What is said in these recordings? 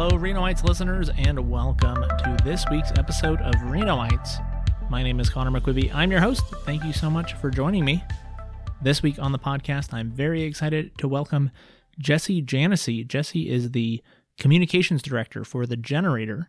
hello, Renoites listeners, and welcome to this week's episode of Renoites. My name is Connor McQuibby. I'm your host. Thank you so much for joining me. This week on the podcast, I'm very excited to welcome Jesse Janesy. Jesse is the communications director for The Generator.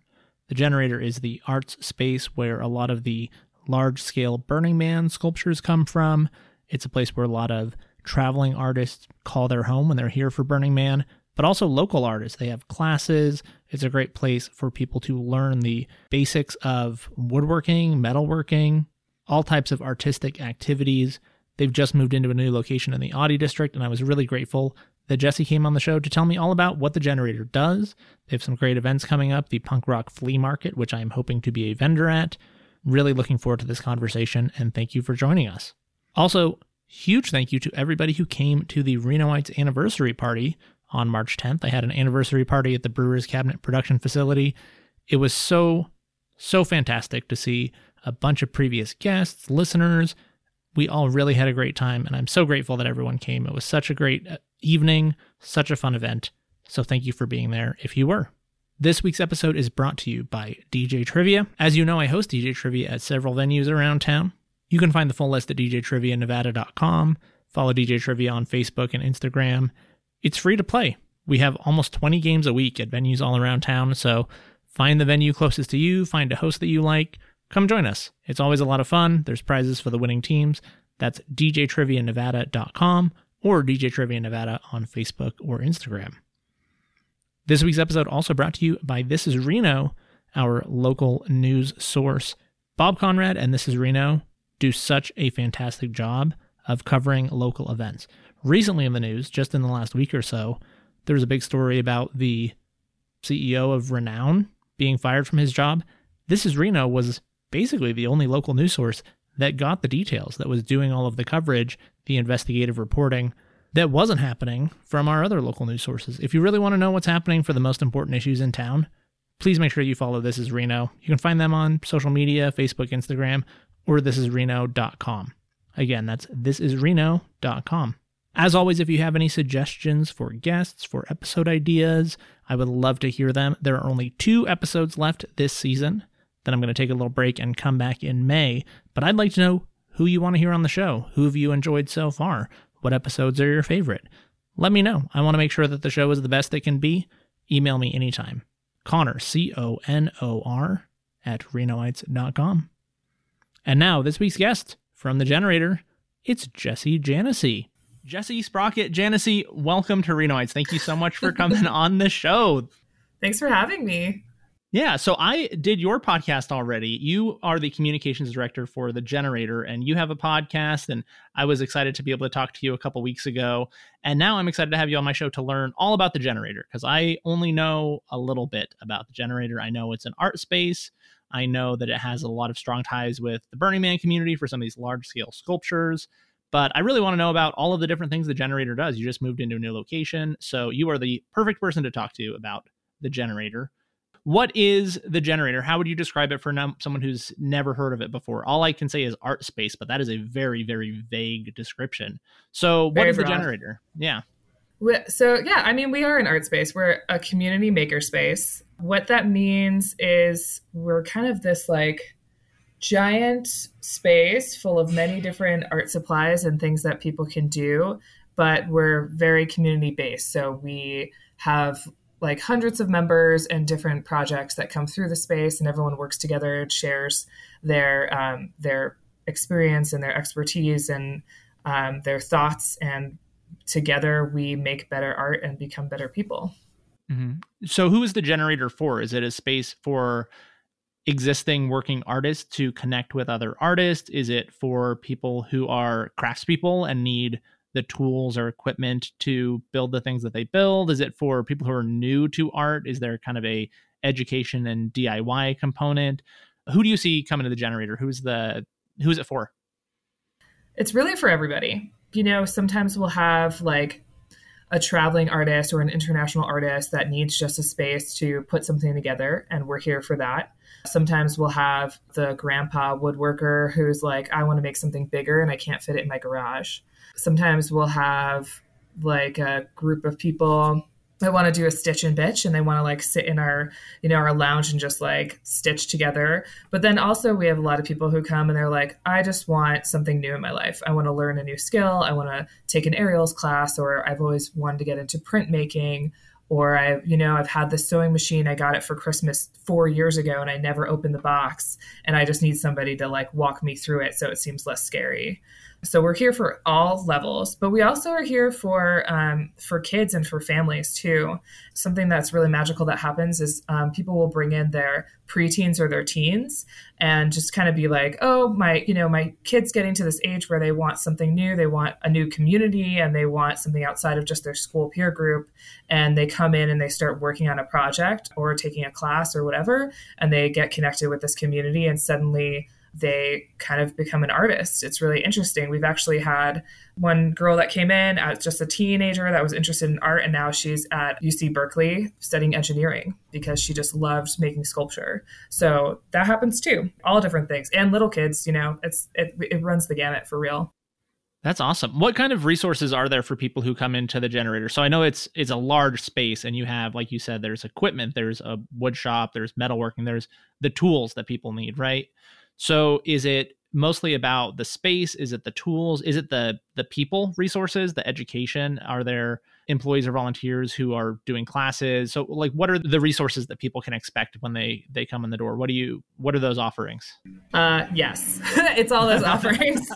The Generator is the arts space where a lot of the large scale Burning Man sculptures come from. It's a place where a lot of traveling artists call their home when they're here for Burning Man, but also local artists. They have classes. It's a great place for people to learn the basics of woodworking, metalworking, all types of artistic activities. They've just moved into a new location in the Oddie district, and I was really grateful that Jesse came on the show to tell me all about what the generator does. They have some great events coming up the Punk Rock Flea Market, which I'm hoping to be a vendor at. Really looking forward to this conversation, and thank you for joining us. Also, huge thank you to everybody who came to the Renoites anniversary party on March 10th. I had an anniversary party at the Brewers Cabinet production facility. It was so, so fantastic to see a bunch of previous guests, listeners. We all really had a great time, and I'm so grateful that everyone came. It was such a great uh, evening, such a fun event. So thank you for being there if you were. This week's episode is brought to you by DJ Trivia. As you know, I host DJ Trivia at several venues around town. You can find the full list at djtrivianevada.com. Follow DJ Trivia on Facebook and Instagram. It's free to play. We have almost 20 games a week at venues all around town, so find the venue closest to you, find a host that you like, come join us. It's always a lot of fun. There's prizes for the winning teams. That's djtrivianevada.com or DJ Trivia Nevada on Facebook or Instagram. This week's episode also brought to you by This Is Reno, our local news source. Bob Conrad and This Is Reno do such a fantastic job of covering local events. Recently in the news, just in the last week or so, there was a big story about the CEO of Renown being fired from his job. This is Reno was basically the only local news source that got the details, that was doing all of the coverage, the investigative reporting that wasn't happening from our other local news sources. If you really want to know what's happening for the most important issues in town, please make sure you follow This Is Reno. You can find them on social media, Facebook, Instagram, or thisisreno.com. Again, that's thisisreno.com. As always, if you have any suggestions for guests, for episode ideas, I would love to hear them. There are only two episodes left this season. Then I'm going to take a little break and come back in May. But I'd like to know who you want to hear on the show. Who have you enjoyed so far? What episodes are your favorite? Let me know. I want to make sure that the show is the best it can be. Email me anytime. Connor, C O N O R, at Renoites.com. And now, this week's guest from the generator, it's Jesse Janesy. Jesse Sprocket Janesy, welcome to Renoites. Thank you so much for coming on the show. Thanks for having me. Yeah, so I did your podcast already. You are the communications director for The Generator, and you have a podcast. And I was excited to be able to talk to you a couple weeks ago. And now I'm excited to have you on my show to learn all about The Generator because I only know a little bit about The Generator. I know it's an art space. I know that it has a lot of strong ties with the Burning Man community for some of these large scale sculptures. But I really want to know about all of the different things the generator does. You just moved into a new location. So you are the perfect person to talk to about the generator. What is the generator? How would you describe it for someone who's never heard of it before? All I can say is art space, but that is a very, very vague description. So, what very is broad. the generator? Yeah. So, yeah, I mean, we are an art space. We're a community maker space. What that means is we're kind of this like giant space full of many different art supplies and things that people can do, but we're very community based. So, we have like hundreds of members and different projects that come through the space, and everyone works together and shares their um, their experience and their expertise and um, their thoughts, and together we make better art and become better people. Mm-hmm. So, who is the generator for? Is it a space for existing working artists to connect with other artists? Is it for people who are craftspeople and need the tools or equipment to build the things that they build? Is it for people who are new to art? Is there kind of a education and DIY component? Who do you see coming to the generator? Who's the who's it for? It's really for everybody. You know, sometimes we'll have like a traveling artist or an international artist that needs just a space to put something together, and we're here for that. Sometimes we'll have the grandpa woodworker who's like, I want to make something bigger and I can't fit it in my garage sometimes we'll have like a group of people they want to do a stitch and bitch and they want to like sit in our you know our lounge and just like stitch together but then also we have a lot of people who come and they're like i just want something new in my life i want to learn a new skill i want to take an aerials class or i've always wanted to get into printmaking or I, you know, I've had this sewing machine. I got it for Christmas four years ago, and I never opened the box. And I just need somebody to like walk me through it, so it seems less scary. So we're here for all levels, but we also are here for um, for kids and for families too. Something that's really magical that happens is um, people will bring in their preteens or their teens and just kind of be like, oh, my, you know, my kid's getting to this age where they want something new, they want a new community, and they want something outside of just their school peer group, and they come in and they start working on a project or taking a class or whatever, and they get connected with this community, and suddenly they kind of become an artist. It's really interesting. We've actually had one girl that came in as just a teenager that was interested in art, and now she's at UC Berkeley studying engineering because she just loved making sculpture. So that happens too. All different things, and little kids. You know, it's it, it runs the gamut for real. That's awesome. What kind of resources are there for people who come into the generator? So I know it's it's a large space and you have like you said there's equipment, there's a wood shop, there's metalworking, there's the tools that people need, right? So is it mostly about the space? Is it the tools? Is it the the people resources, the education? Are there employees or volunteers who are doing classes? So like what are the resources that people can expect when they they come in the door? What do you what are those offerings? Uh yes. it's all those offerings.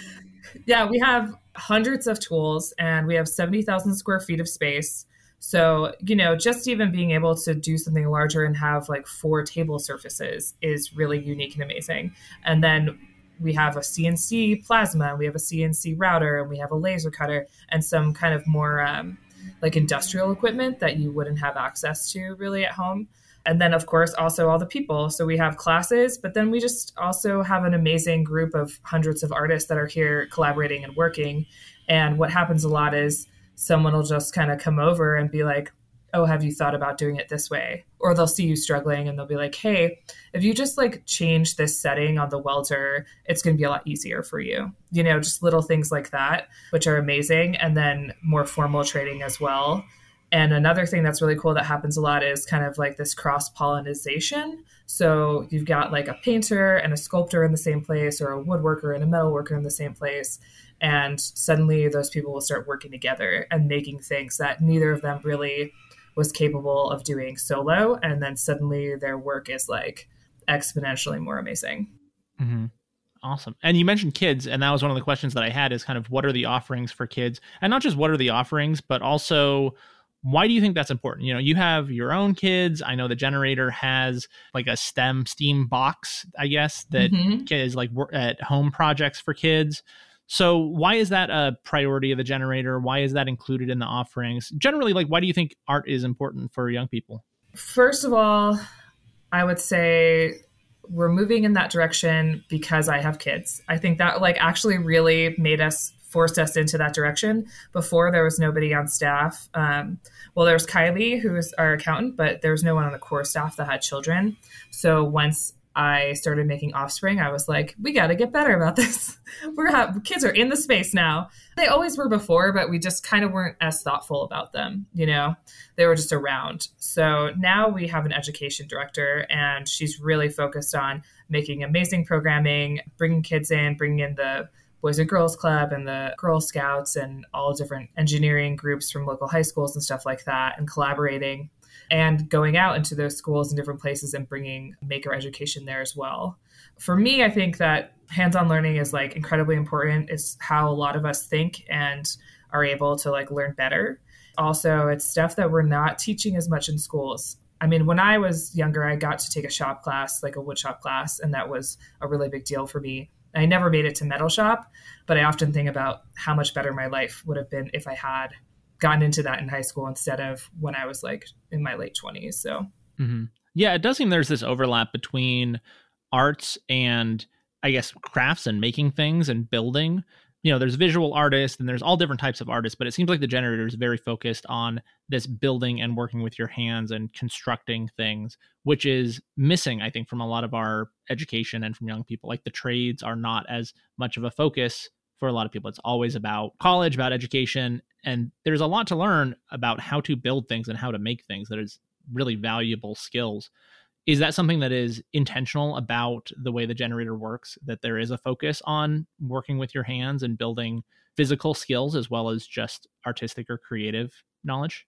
yeah, we have hundreds of tools and we have 70,000 square feet of space. So, you know, just even being able to do something larger and have like four table surfaces is really unique and amazing. And then we have a CNC plasma, we have a CNC router, and we have a laser cutter, and some kind of more um, like industrial equipment that you wouldn't have access to really at home. And then, of course, also all the people. So we have classes, but then we just also have an amazing group of hundreds of artists that are here collaborating and working. And what happens a lot is someone will just kind of come over and be like, oh have you thought about doing it this way? Or they'll see you struggling and they'll be like hey if you just like change this setting on the welder it's going to be a lot easier for you. You know just little things like that which are amazing and then more formal training as well. And another thing that's really cool that happens a lot is kind of like this cross pollination so you've got like a painter and a sculptor in the same place or a woodworker and a metalworker in the same place and suddenly those people will start working together and making things that neither of them really was capable of doing solo and then suddenly their work is like exponentially more amazing. Mm-hmm. awesome. And you mentioned kids and that was one of the questions that i had is kind of what are the offerings for kids? And not just what are the offerings but also why do you think that's important? You know you have your own kids. I know the generator has like a stem steam box i guess that mm-hmm. is like at home projects for kids so why is that a priority of the generator? Why is that included in the offerings? Generally, like why do you think art is important for young people? First of all, I would say we're moving in that direction because I have kids. I think that like actually really made us forced us into that direction. Before there was nobody on staff. Um, well, there's Kylie, who's our accountant, but there was no one on the core staff that had children. So once I started making offspring, I was like, we got to get better about this. We're kids are in the space now. They always were before, but we just kind of weren't as thoughtful about them. You know, they were just around. So now we have an education director, and she's really focused on making amazing programming, bringing kids in, bringing in the Boys and Girls Club and the Girl Scouts and all different engineering groups from local high schools and stuff like that, and collaborating and going out into those schools and different places and bringing maker education there as well. For me, I think that hands-on learning is like incredibly important. It's how a lot of us think and are able to like learn better. Also, it's stuff that we're not teaching as much in schools. I mean, when I was younger, I got to take a shop class, like a wood shop class, and that was a really big deal for me. I never made it to metal shop, but I often think about how much better my life would have been if I had gotten into that in high school instead of when I was like in my late 20s. So, mm-hmm. yeah, it does seem there's this overlap between arts and I guess crafts and making things and building. You know, there's visual artists and there's all different types of artists, but it seems like the generator is very focused on this building and working with your hands and constructing things, which is missing, I think, from a lot of our education and from young people. Like the trades are not as much of a focus for a lot of people. It's always about college, about education, and there's a lot to learn about how to build things and how to make things that is really valuable skills. Is that something that is intentional about the way the generator works? That there is a focus on working with your hands and building physical skills as well as just artistic or creative knowledge?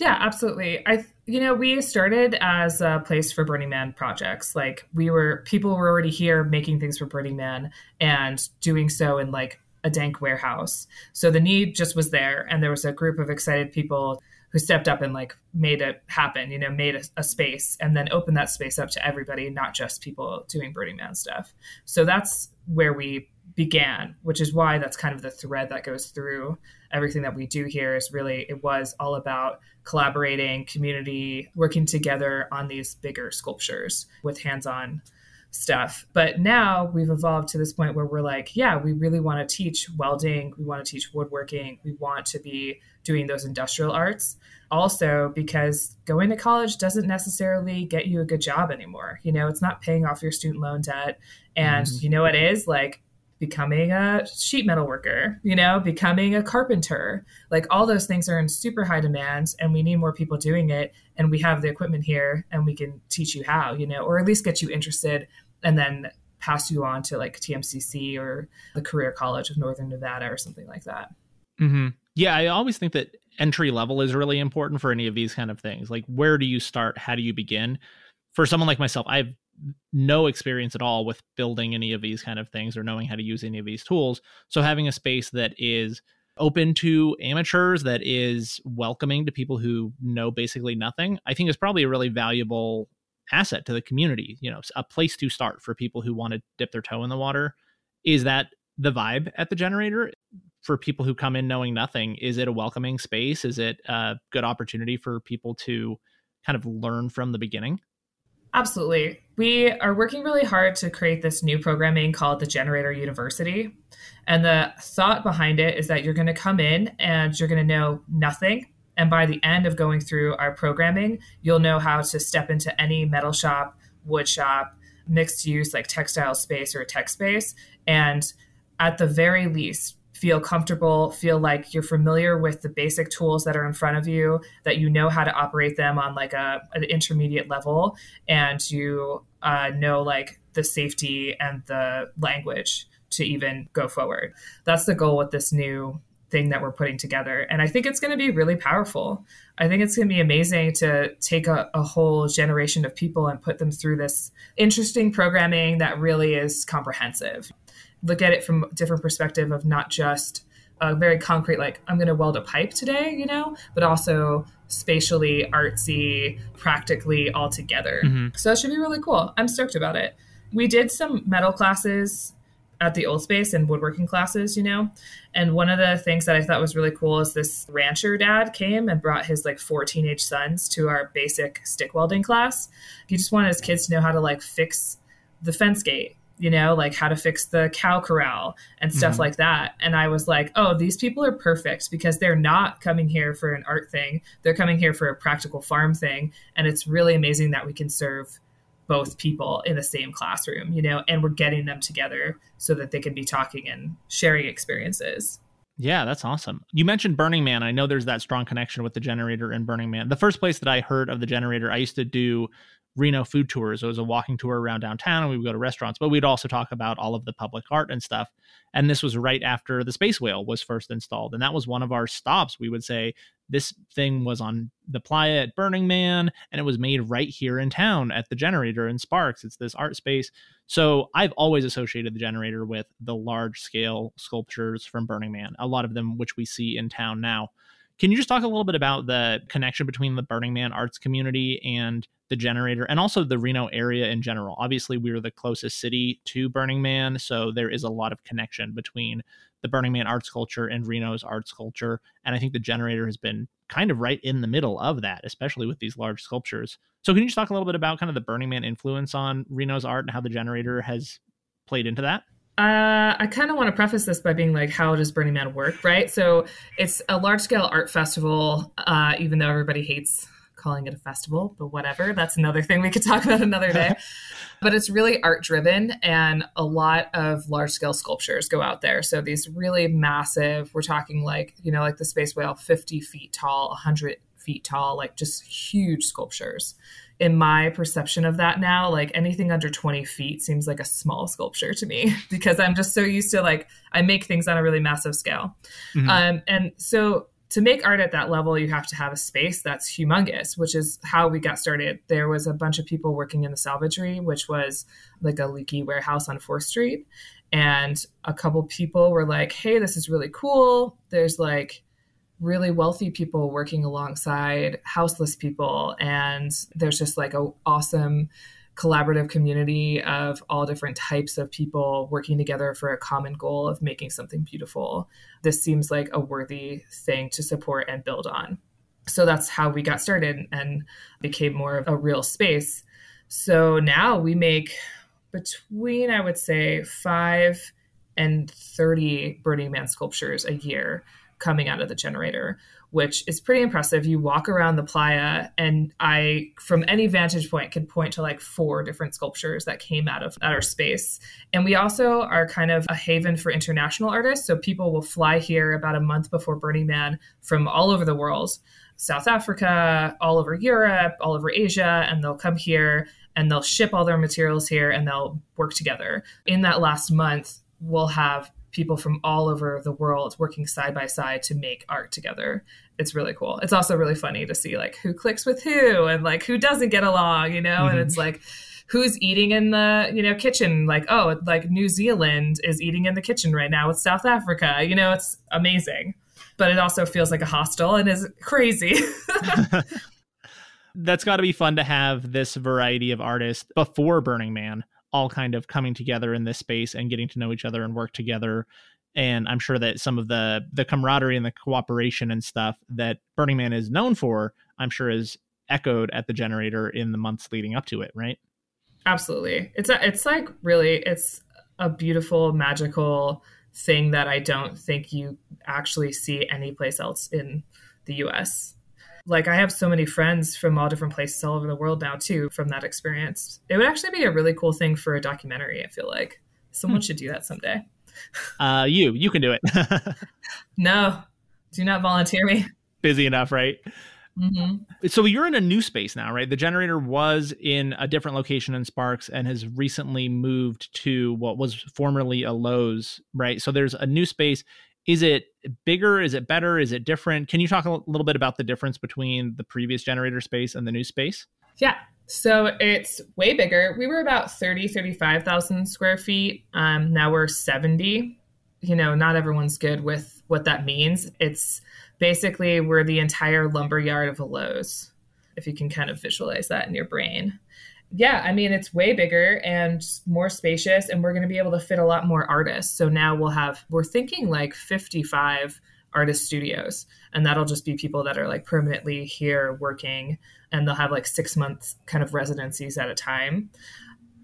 Yeah, absolutely. I you know, we started as a place for Burning Man projects. Like we were people were already here making things for Burning Man and doing so in like a dank warehouse. So the need just was there and there was a group of excited people who stepped up and like made it happen, you know, made a, a, space and then opened that space up to everybody, not just people doing Burning Man stuff. So that's where we began, which is why that's kind of the thread that goes through everything that we do here is really it was all about collaborating, community, working together on these bigger sculptures with hands-on stuff. But now we've evolved to this point where we're like, yeah, we really want to teach welding, we want to teach woodworking, we want to be doing those industrial arts. Also, because going to college doesn't necessarily get you a good job anymore. You know, it's not paying off your student loan debt. And mm-hmm. you know what is like becoming a sheet metal worker, you know, becoming a carpenter. Like all those things are in super high demand and we need more people doing it. And we have the equipment here and we can teach you how, you know, or at least get you interested and then pass you on to like TMCC or the Career College of Northern Nevada or something like that. Mm-hmm. Yeah, I always think that entry level is really important for any of these kind of things. Like, where do you start? How do you begin? For someone like myself, I've no experience at all with building any of these kind of things or knowing how to use any of these tools. So having a space that is open to amateurs, that is welcoming to people who know basically nothing, I think is probably a really valuable asset to the community. You know, a place to start for people who want to dip their toe in the water. Is that the vibe at the generator? For people who come in knowing nothing, is it a welcoming space? Is it a good opportunity for people to kind of learn from the beginning? Absolutely. We are working really hard to create this new programming called the Generator University. And the thought behind it is that you're going to come in and you're going to know nothing. And by the end of going through our programming, you'll know how to step into any metal shop, wood shop, mixed use like textile space or tech space. And at the very least, feel comfortable, feel like you're familiar with the basic tools that are in front of you, that you know how to operate them on like a an intermediate level, and you uh, know like the safety and the language to even go forward. That's the goal with this new thing that we're putting together. And I think it's going to be really powerful. I think it's going to be amazing to take a, a, whole generation of people and put them through this interesting programming that really is comprehensive look at it from a different perspective of not just a very concrete like i'm going to weld a pipe today you know but also spatially artsy practically all together. Mm-hmm. so it should be really cool. I'm stoked about it. We did some metal classes at the old space and woodworking classes you know and one of the things that i thought was really cool is this rancher dad came and brought his like four teenage sons to our basic stick welding class. He just wanted his kids to know how to like fix the fence gate you know, like how to fix the cow corral and stuff mm-hmm. like that. And I was like, oh, these people are perfect because they're not coming here for an art thing. They're coming here for a practical farm thing. And it's really amazing that we can serve both people in the same classroom, you know, and we're getting them together so that they can be talking and sharing experiences. Yeah, that's awesome. You mentioned Burning Man. I know there's that strong connection with the generator and Burning Man. The first place that I heard of the generator, I used to do Reno food tours. It was a walking tour around downtown, and we would go to restaurants, but we'd also talk about all of the public art and stuff. And this was right after the Space Whale was first installed. And that was one of our stops. We would say this thing was on the playa at Burning Man, and it was made right here in town at the generator in Sparks. It's this art space. So I've always associated the generator with the large scale sculptures from Burning Man, a lot of them which we see in town now. Can you just talk a little bit about the connection between the Burning Man arts community and the generator and also the Reno area in general? Obviously, we are the closest city to Burning Man, so there is a lot of connection between the Burning Man arts culture and Reno's arts culture. And I think the generator has been kind of right in the middle of that, especially with these large sculptures. So, can you just talk a little bit about kind of the Burning Man influence on Reno's art and how the generator has played into that? Uh, I kind of want to preface this by being like, how does Burning Man work, right? So it's a large scale art festival, uh, even though everybody hates calling it a festival, but whatever. That's another thing we could talk about another day. but it's really art driven, and a lot of large scale sculptures go out there. So these really massive, we're talking like, you know, like the Space Whale, 50 feet tall, 100 feet tall, like just huge sculptures in my perception of that now, like anything under 20 feet seems like a small sculpture to me because I'm just so used to like, I make things on a really massive scale. Mm-hmm. Um, and so to make art at that level, you have to have a space that's humongous, which is how we got started. There was a bunch of people working in the salvagery, which was like a leaky warehouse on 4th Street. And a couple people were like, hey, this is really cool. There's like, really wealthy people working alongside houseless people. And there's just like a awesome collaborative community of all different types of people working together for a common goal of making something beautiful. This seems like a worthy thing to support and build on. So that's how we got started and became more of a real space. So now we make between i would say 5 and 30 burning man sculptures a year coming out of the generator, which is pretty impressive. You walk around the playa, and I, from any vantage point, could point to like four different sculptures that came out of our space. And we also are kind of a haven for international artists. So people will fly here about a month before Burning Man from all over the world. South Africa, all over Europe, all over Asia, and they'll come here and they'll ship all their materials here and they'll work together. In that last month, we'll have people from all over the world working side by side to make art together. It's really cool. It's also really funny to see like who clicks with who and like who doesn't get along, you know? Mm-hmm. And it's like who's eating in the, you know, kitchen like oh, like New Zealand is eating in the kitchen right now with South Africa. You know, it's amazing. But it also feels like a hostel and is crazy. That's got to be fun to have this variety of artists before Burning Man all kind of coming together in this space and getting to know each other and work together. And i'm sure that some of the the camaraderie and the cooperation and stuff that burning man is known for i'm sure is echoed at the generator in the months leading up to it right? Absolutely. It's a, it's like really it's a beautiful magical thing that i don't think you actually see anyplace else in the us like I have so many friends from all different places all over the world now too from that experience. It would actually be a really cool thing for a documentary, I feel like. Someone hmm. should do that someday. Uh you, you can do it. no. Do not volunteer me. Busy enough, right? Mm-hmm. So you're in a new space now, right? The generator was in a different location in Sparks and has recently moved to what was formerly a Lowe's, right? So there's a new space. Is it bigger? Is it better? Is it different? Can you talk a little bit about the difference between the previous generator space and the new space? Yeah. So it's way bigger. We were about 30, 35,000 square feet. Um, now we're 70. You know, not everyone's good with what that means. It's basically we're the entire lumber yard of a Lowe's, if you can kind of visualize that in your brain yeah, I mean, it's way bigger and more spacious, and we're going to be able to fit a lot more artists. So now we'll have, we're thinking like 55 artist studios, and that'll just be people that are like permanently here working, and they'll have like six months kind of residencies at a time.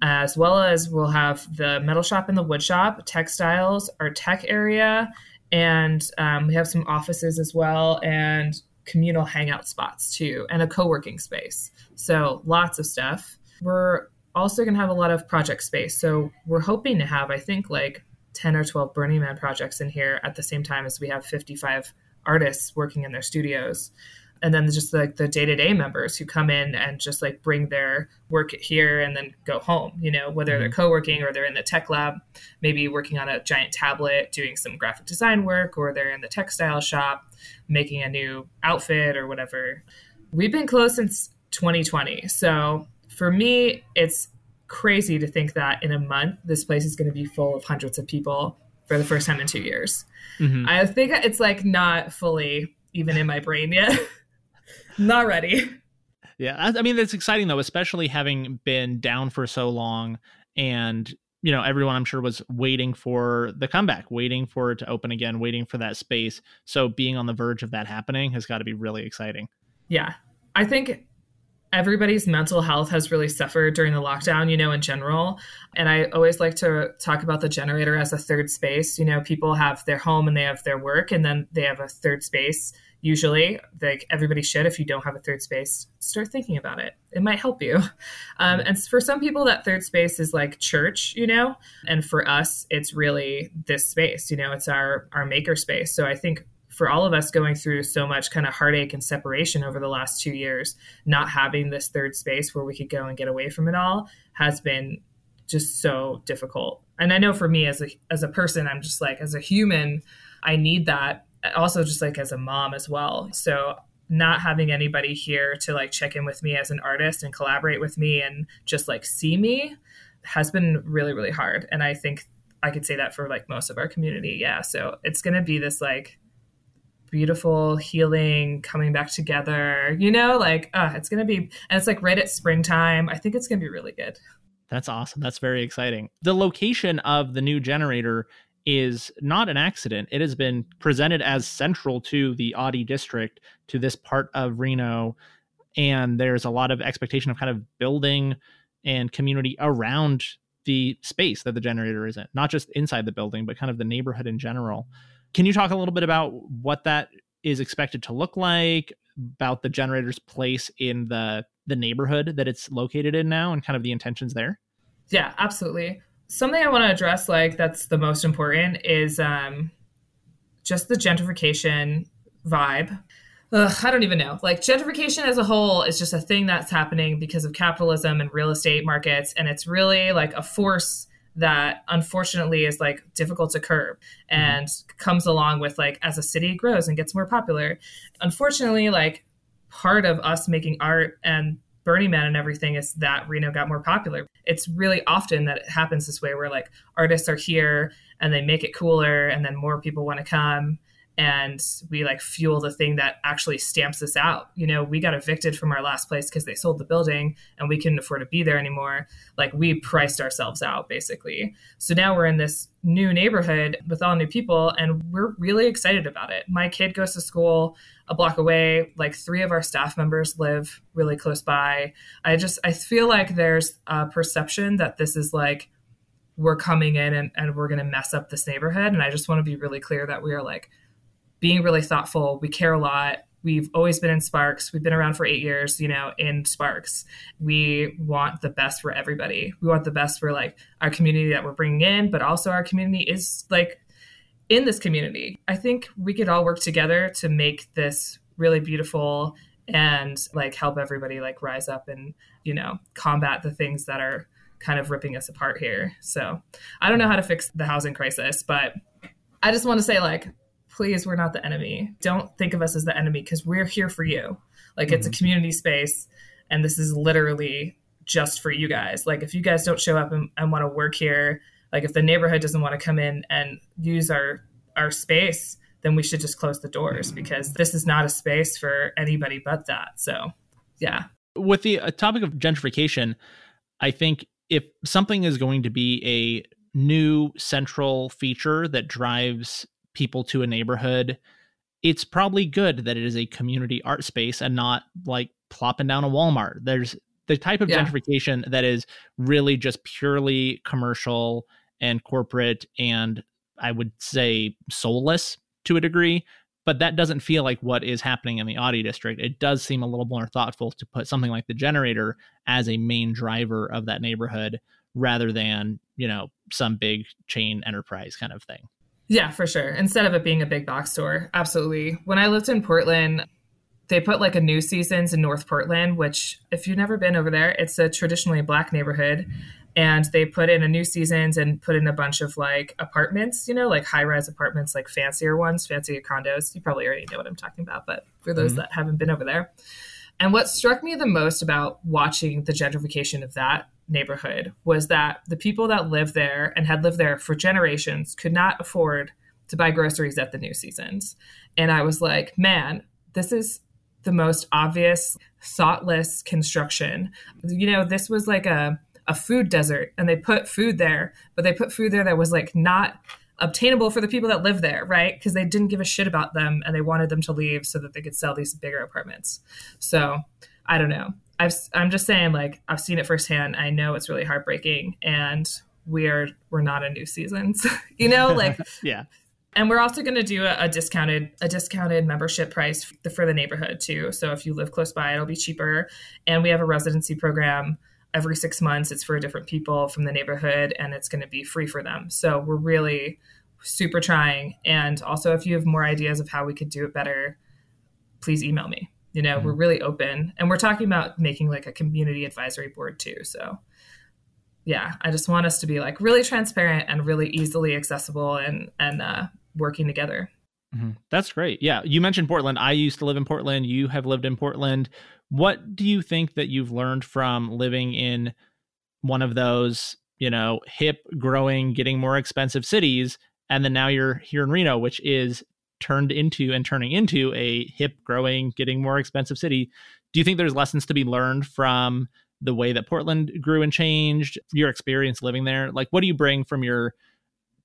As well as we'll have the metal shop and the wood shop, textiles, our tech area, and um, we have some offices as well, and communal hangout spots too, and a co working space. So lots of stuff. We're also going to have a lot of project space. So we're hoping to have, I think, like 10 or 12 Burning Man projects in here at the same time as we have 55 artists working in their studios. And then just like the day to day members who come in and just like bring their work here and then go home, you know, whether mm-hmm. they're co working or they're in the tech lab, maybe working on a giant tablet, doing some graphic design work, or they're in the textile shop making a new outfit or whatever. We've been closed since 2020. So for me, it's crazy to think that in a month, this place is going to be full of hundreds of people for the first time in two years. Mm-hmm. I think it's like not fully even in my brain yet. not ready. Yeah. I, I mean, it's exciting though, especially having been down for so long and you know everyone i'm sure was waiting for the comeback waiting for it to open again waiting for that space so being on the verge of that happening has got to be really exciting yeah i think everybody's mental health has really suffered during the lockdown, you know, in general. And I always like to talk about the generator as a third space. You know, people have their home and they have their work, and then they have a third space usually. Like everybody should if you don't have a third space start thinking about it. It might help you. Um, and for some people that third space is like church you know? And for us it's really this space you know? It's our our maker space. So i think for all of us going through so much kind of heartache and separation over the last two years not having this third space where we could go and get away from it all has been just so difficult. And i know for me as a as a person i'm just like as a human i need that also just like as a mom as well. So not having anybody here to like check in with me as an artist and collaborate with me and just like see me has been really really hard. And i think i could say that for like most of our community. Yeah. So it's going to be this like beautiful healing coming back together you know like uh, it's to be and it's like right at springtime i think it's to be really good that's awesome that's very exciting the location of the new generator is not an accident. It has been presented as central to the Oddie district, to this part of Reno. And there's a lot of expectation of kind of building and community around the space that the generator is in, not just inside the building, but kind of the neighborhood in general. Can you talk a little bit about what that is expected to look like, about the generator's place in the the neighborhood that it's located in now and kind of the intentions there? Yeah, absolutely something I want to address, like that's the most important, is um, just the gentrification vibe. Ugh, I don't even know. Like gentrification as a whole is just a thing that's happening because of capitalism and real estate markets, and it's really like a force that unfortunately is like difficult to curb mm-hmm. and mm-hmm. comes along with like as a city grows and gets more popular. Unfortunately, like part of us making art and Burning Man and everything is that Reno got more popular. It's really often that it happens this way where like artists are here and they make it cooler and then more people want to come and we like fuel the thing that actually stamps us out. You know, we got evicted from our last place because they sold the building and we couldn't afford to be there anymore. Like we priced ourselves out basically. So now we're in this new neighborhood with all new people and we're really excited about it. My kid goes to school a block away. Like three of our staff members live really close by. I just I feel like there's a perception that this is like we're coming in and, and we're gonna mess up this neighborhood. And I just want to be really clear that we are like being really thoughtful. We care a lot. We've always been in Sparks. We've been around for eight years, you know, in Sparks. We want the best for everybody. We want the best for like our community that we're bringing in, but also our community is like in this community. I think we could all work together to make this really beautiful and like help everybody like rise up and, you know, combat the things that are kind of ripping us apart here. So I don't know how to fix the housing crisis, but I just want to say like please, we're not the enemy. Don't think of us as the enemy because we're here for you. Like mm-hmm. it's a mm-hmm. community space, and this is literally just for you guys. Like if you guys don't show up and, and want to work here, like if the neighborhood doesn't want to come in and use our our space, then we should just close the doors because this is not a space for anybody but that. So, yeah. With the uh, topic of gentrification, I think if something is going to be a new central feature that drives people to a neighborhood, it's probably good that it is a community art space and not like plopping down a Walmart. There's the type of yeah. gentrification that is really just purely commercial and corporate and I would say soulless to a degree, but that doesn't feel like what is happening in the Oddie district. It does seem a little more thoughtful to put something like the generator as a main driver of that neighborhood rather than, you know, some big chain enterprise kind of thing. Yeah, for sure. Instead of it being a big box store. Absolutely. When I lived in Portland, they put like a new seasons in North Portland, which if you've never been over there, it's a traditionally black neighborhood. And they put in a new seasons and put in a bunch of like apartments, you know, like high rise apartments, like fancier ones, fancier condos. You probably already know what I'm talking about, but for those mm-hmm. that haven't been over there. And what struck me the most about watching the gentrification of that neighborhood was that the people that lived there and had lived there for generations could not afford to buy groceries at the new seasons. And I was like, man, this is the most obvious, thoughtless construction. You know, this was like a, a food desert, and they put food there, but they put food there that was like not obtainable for the people that live there, right? Because they didn't give a shit about them and they wanted them to leave so that they could sell these bigger apartments. So I don't know. I've, I'm just saying, like, I've seen it firsthand. I know it's really heartbreaking, and we're we're not in new seasons. you know, like, yeah. And we're also going to do a, a, discounted a discounted membership price for the neighborhood too. So if you live close by, it'll be cheaper. And we have a residency program every six months. It's for different people from the neighborhood, and it's going to be free for them. So we're really super trying. And also, if you have more ideas of how we could do it better, please email me. You know, mm-hmm. we're really open, and we're talking about making like a community advisory board too. So yeah, I just want us to be like really transparent and really easily accessible and and uh, working together. Mm-hmm. That's great. Yeah, you mentioned Portland. I used to live in Portland. You have lived in Portland. What do you think that you've learned from living in one of those, you know, hip, growing, getting more expensive cities, and then now you're here in Reno, which is turned into and turning into a hip, growing, getting more expensive city? Do you think there's lessons to be learned from the way that Portland grew and changed, your experience living there? Like, what do you bring from your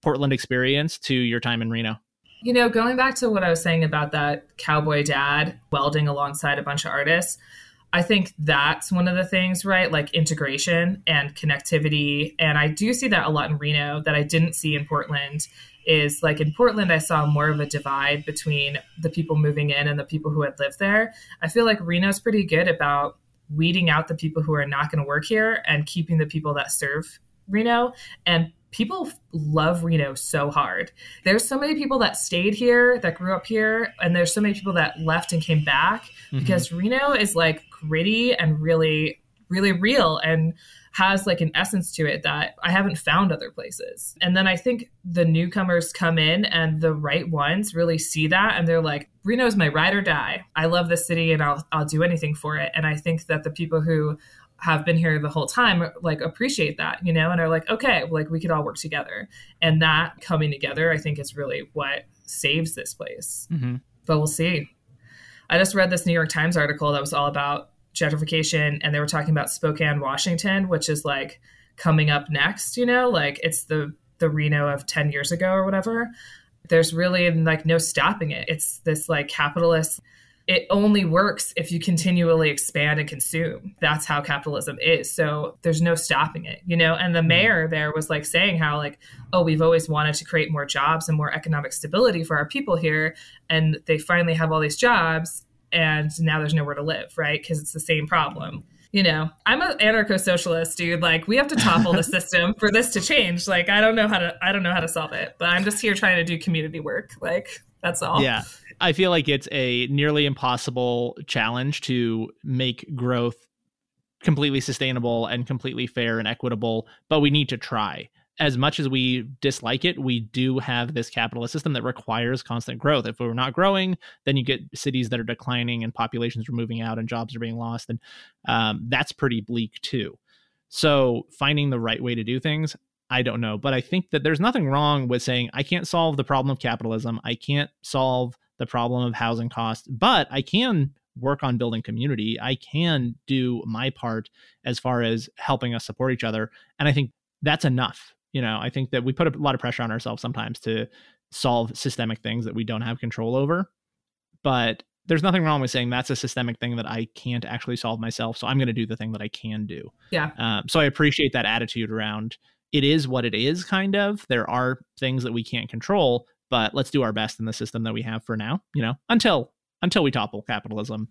Portland experience to your time in Reno? You know, going back to what I was saying about that cowboy dad welding alongside a bunch of artists, I think that's one of the things, right? Like integration and connectivity. And I do see that a lot in Reno that I didn't see in Portland. Is like in Portland, I saw more of a divide between the people moving in and the people who had lived there. I feel like Reno's pretty good about weeding out the people who are not going to work here and keeping the people that serve Reno. And people love Reno so hard. There's so many people that stayed here, that grew up here, and there's so many people that left and came back mm-hmm. because Reno is like gritty and really, really real and has like an essence to it that I haven't found other places. And then I think the newcomers come in and the right ones really see that and they're like, Reno's my ride or die. I love the city and I'll I'll do anything for it. And I think that the people who have been here the whole time like appreciate that you know and are like okay like we could all work together and that coming together i think is really what saves this place mm-hmm. but we'll see i just read this new york times article that was all about gentrification and they were talking about spokane washington which is like coming up next you know? Like it's the the reno of 10 years ago or whatever. There's really like no stopping it. It's this like capitalist it only works if you continually expand and consume. That's how capitalism is. So there's no stopping it, you know? And the mm-hmm. mayor there was like saying how, like, oh, we've always wanted to create more jobs and more economic stability for our people here. And they finally have all these jobs and now there's nowhere to live, right? Because it's the same problem. You know, I'm an anarcho socialist, dude. Like, we have to topple the system for this to change. Like, I don't know how to, I don't know how to solve it, but I'm just here trying to do community work. Like, that's all. Yeah. I feel like it's a nearly impossible challenge to make growth completely sustainable and completely fair and equitable, but we need to try. As much as we dislike it, we do have this capitalist system that requires constant growth. If we're not growing, then you get cities that are declining and populations are moving out and jobs are being lost. And um, that's pretty bleak too. So, finding the right way to do things, I don't know. But I think that there's nothing wrong with saying, I can't solve the problem of capitalism. I can't solve the problem of housing costs, but I can work on building community. I can do my part as far as helping us support each other. And I think that's enough. You know, I think that we put a lot of pressure on ourselves sometimes to solve systemic things that we don't have control over. But there's nothing wrong with saying that's a systemic thing that I can't actually solve myself. So I'm going to do the thing that I can do. Yeah. Um, so I appreciate that attitude around it is what it is, kind of. There are things that we can't control, but let's do our best in the system that we have for now, you know, until until we topple capitalism.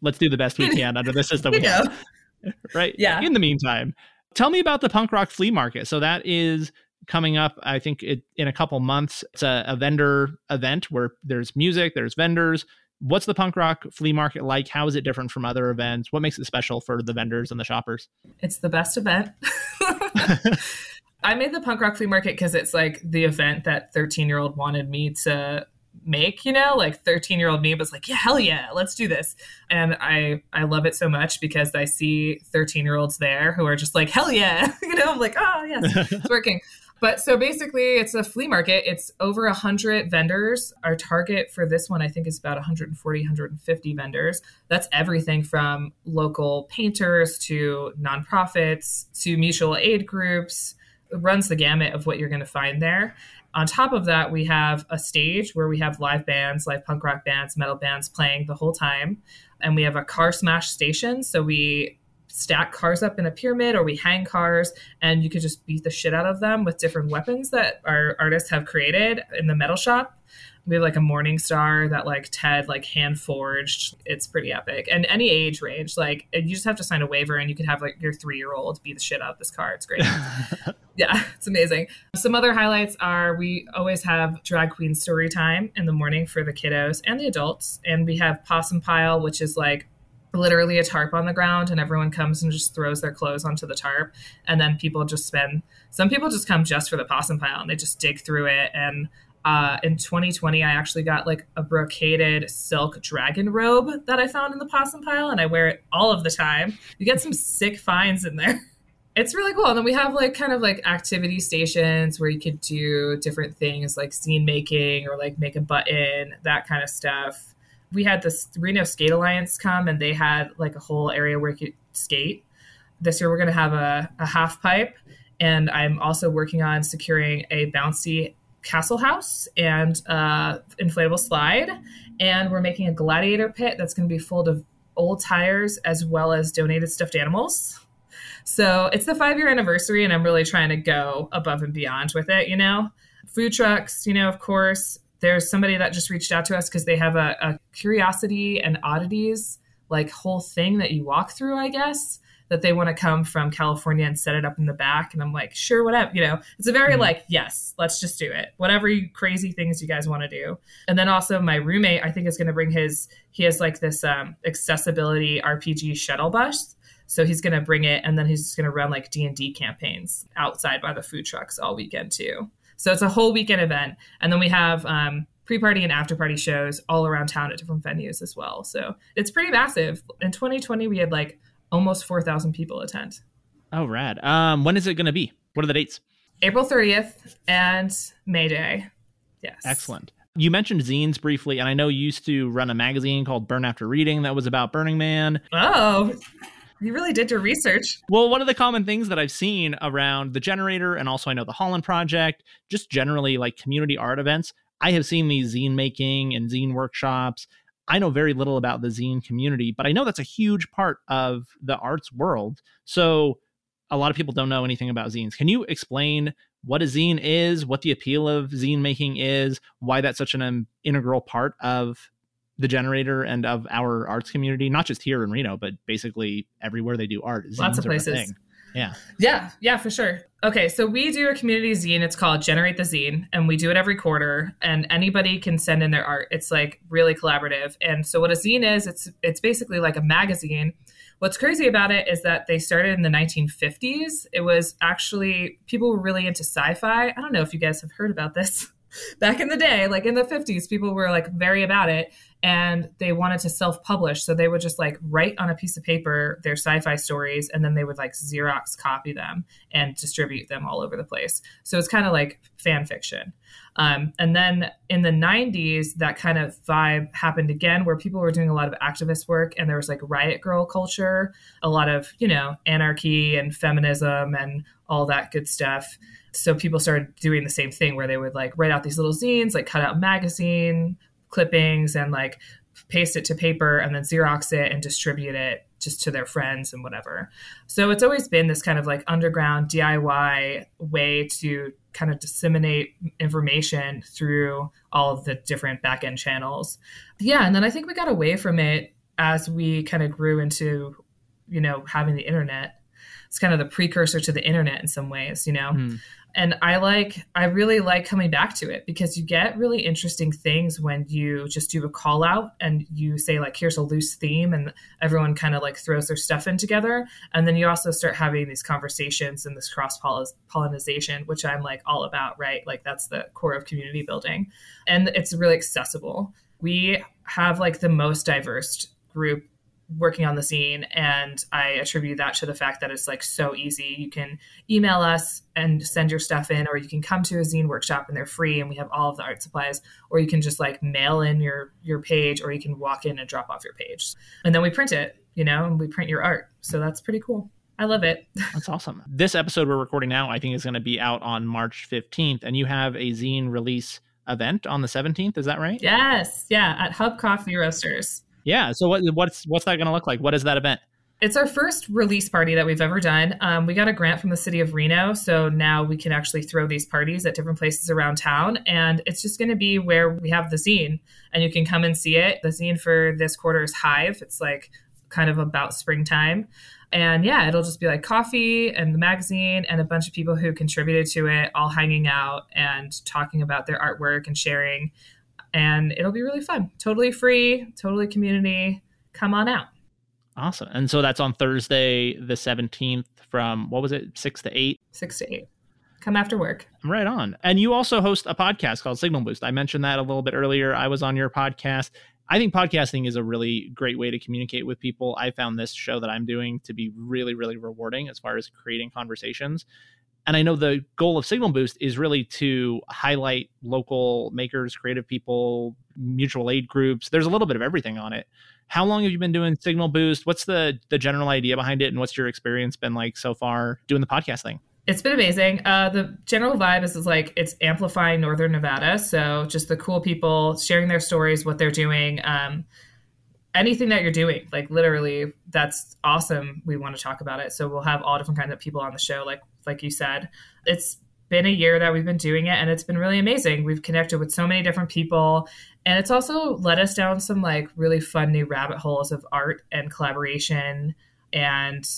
Let's do the best we can under the system we have. right? Yeah. In the meantime, tell me about the punk rock flea market. So that is coming up, I think it, in a couple months. It's a, a vendor event where there's music, there's vendors. What's the punk rock flea market like? How is it different from other events? What makes it special for the vendors and the shoppers? It's the best event. I made the punk rock flea market because it's like the event that 13 year old wanted me to make you know? Like 13 year old me was like yeah hell yeah let's do this. And i i love it so much because i see 13 year olds there who are just like hell yeah you know? I'm like oh yes it's working. But so basically it's a flea market. It's over 100 vendors. Our target for this one i think is about 140 150 vendors. That's everything from local painters to nonprofits to mutual aid groups runs the gamut of what you're going to find there. On top of that, we have a stage where we have live bands, live punk rock bands, metal bands playing the whole time. And we have a car smash station. So we stack cars up in a pyramid or we hang cars and you could just beat the shit out of them with different weapons that our artists have created in the metal shop we have like a morning star that like ted like hand forged it's pretty epic. And any age range like you just have to sign a waiver and you could have like your three year old beat the shit out of this car. It's great. Yeah it's amazing. Some other highlights are we always have drag queen story time in the morning for the kiddos and the adults. And we have possum pile which is like literally a tarp on the ground and everyone comes and just throws their clothes onto the tarp. And then people just spend some people just come just for the possum pile and they just dig through it and uh, in 2020, I actually got like a brocaded silk dragon robe that I found in the possum pile, and I wear it all of the time. You get some sick finds in there. It's really cool. And then we have like kind of like activity stations where you could do different things like zine making or like make a button, that kind of stuff. We had this Reno Skate Alliance come and they had like a whole area where you could skate. This year we're going to have a, a half pipe and I'm also working on securing a bouncy castle house and uh, inflatable slide. And we're making a gladiator pit that's going to be full of old tires as well as donated stuffed animals. So it's the five year anniversary, and I'm really trying to go above and beyond with it, you know? Food trucks, you know, of course. There's somebody that just reached out to us because they have a, a curiosity and oddities like whole thing that you walk through, I guess that they want to come from California and set it up in the back. And I'm like, sure, whatever. You know, it's a very mm-hmm. like, yes, let's just do it. Whatever you, crazy things you guys want to do. And then also my roommate, I think is going to bring his, he has like this um, accessibility RPG shuttle bus. So he's going to bring it and then he's just going to run like D&D campaigns outside by the food trucks all weekend too. So it's a whole weekend event. And then we have um, pre-party and after-party shows all around town at different venues as well. So it's pretty massive. In 2020, we had like almost 4,000 people attend. Oh, rad. Um, when is it going to be? What are the dates? April 30th and May Day. Yes. Excellent. You mentioned zines briefly, and I know you used to run a magazine called Burn After Reading that was about Burning Man. Oh, you really did your research. Well, one of the common things that I've seen around the generator, and also I know the Holland Project, just generally like community art events, I have seen these zine making and zine workshops I know very little about the zine community, but I know that's a huge part of the arts world. So a lot of people don't know anything about zines. Can you explain what a zine is, what the appeal of zine making is, why that's such an um, integral part of the generator and of our arts community, not just here in Reno, but basically everywhere they do art. Lots of places. Yeah. Yeah, yeah, for sure. Okay, so we do a community zine. It's called Generate the Zine, and we do it every quarter. And anybody can send in their art. It's like really collaborative. And so what a zine is, it's it's basically like a magazine. What's crazy about it is that they started in the 1950s. It was actually people were really into sci-fi. I don't know if you guys have heard about this. Back in the day, like in the 50s, people were like very about it and they wanted to self-publish. So they would just like write on a piece of paper their sci-fi stories and then they would like xerox copy them and distribute them all over the place. So it's kind of like fan fiction. Um, and then in the 90s that kind of vibe happened again where people were doing a lot of activist work and there was like riot girl culture a lot of you know anarchy and feminism and all that good stuff. So people started doing the same thing where they would like write out these little zines like cut out magazine clippings and like paste it to paper and then Xerox it and distribute it just to their friends and whatever. So it's always been this kind of like underground DIY way to kind of disseminate information through all of the different backend channels. Yeah, and then I think we got away from it as we kind of grew into, you know, having the internet. It's kind of the precursor to the internet in some ways, you know. Mm and i like i really like coming back to it because you get really interesting things when you just do a call out and you say like here's a loose theme and everyone kind of like throws their stuff in together. And then you also start having these conversations and this cross pollination which i'm like all about right? Like that's the core of community building. And it's really accessible. We have like the most diverse group working on the zine and i attribute that to the fact that it's like so easy you can email us and send your stuff in or you can come to a zine workshop and they're free and we have all of the art supplies or you can just like mail in your your page or you can walk in and drop off your page and then we print it you know and we print your art so that's pretty cool I love it. That's awesome. This episode we're recording now, I think, is going to be out on March 15th, and you have a zine release event on the 17th. Is that right? Yes. Yeah. At Hub Coffee Roasters. Yeah. So what, what's what's that going to look like? What is that event? It's our first release party that we've ever done. Um, we got a grant from the city of Reno, so now we can actually throw these parties at different places around town. And it's just going to be where we have the zine, and you can come and see it. The zine for this quarter is Hive. It's like kind of about springtime. And yeah, it'll just be like coffee and the magazine and a bunch of people who contributed to it all hanging out and talking about their artwork and sharing. And it'll be really fun. Totally free, totally community. Come on out. Awesome. And so that's on Thursday, the 17th from what was it, 6 to 8? 6 to 8. Come after work. Right on. And you also host a podcast called Signal Boost. I mentioned that a little bit earlier. I was on your podcast. I think podcasting is a really great way to communicate with people. I found this show that I'm doing to be really, really rewarding as far as creating conversations. And I know the goal of Signal Boost is really to highlight local makers, creative people, mutual aid groups. There's a little bit of everything on it. How long have you been doing Signal Boost? What's the the general idea behind it, and what's your experience been like so far doing the podcast thing? It's been amazing. Uh, the general vibe is, is like it's amplifying Northern Nevada. So just the cool people sharing their stories, what they're doing, um, anything that you're doing. Like literally, that's awesome. We want to talk about it. So we'll have all different kinds of people on the show. Like like you said, it's been a year that we've been doing it and it's been really amazing. We've connected with so many different people and it's also led us down some like really fun new rabbit holes of art and collaboration and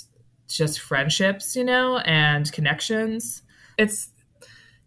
just friendships, you know, and connections. It's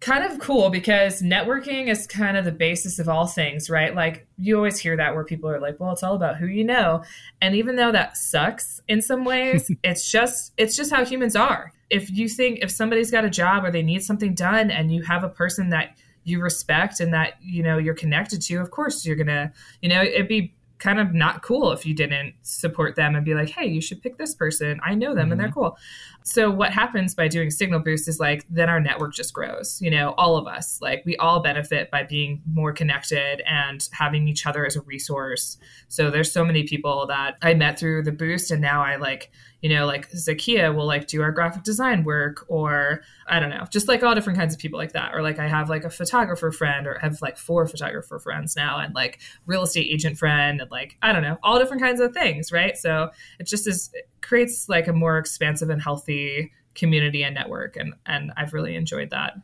kind of cool because networking is kind of the basis of all things, right? Like you always hear that where people are like, "Well, it's all about who you know." And even though that sucks in some ways, it's just it's just how humans are if you think if somebody's got a job or they need something done and you have a person that you respect and that you know you're connected to of course you're gonna you know it'd be kind of not cool if you didn't support them and be like hey you should pick this person i know them mm-hmm. and they're mm-hmm. cool so what happens by doing signal boost is like then our network just grows you know all of us like we all benefit by being more connected and having each other as a resource so there's so many people that i met through the boost and now i like you know, like Zakia will like do our graphic design work, or I don't know, just like all different kinds of people like that. Or like I have like a photographer friend, or have like four photographer friends now, and like real estate agent friend, and like I don't know, all different kinds of things, right? So it just is it creates like a more expansive and healthy community and network, and and I've really enjoyed that.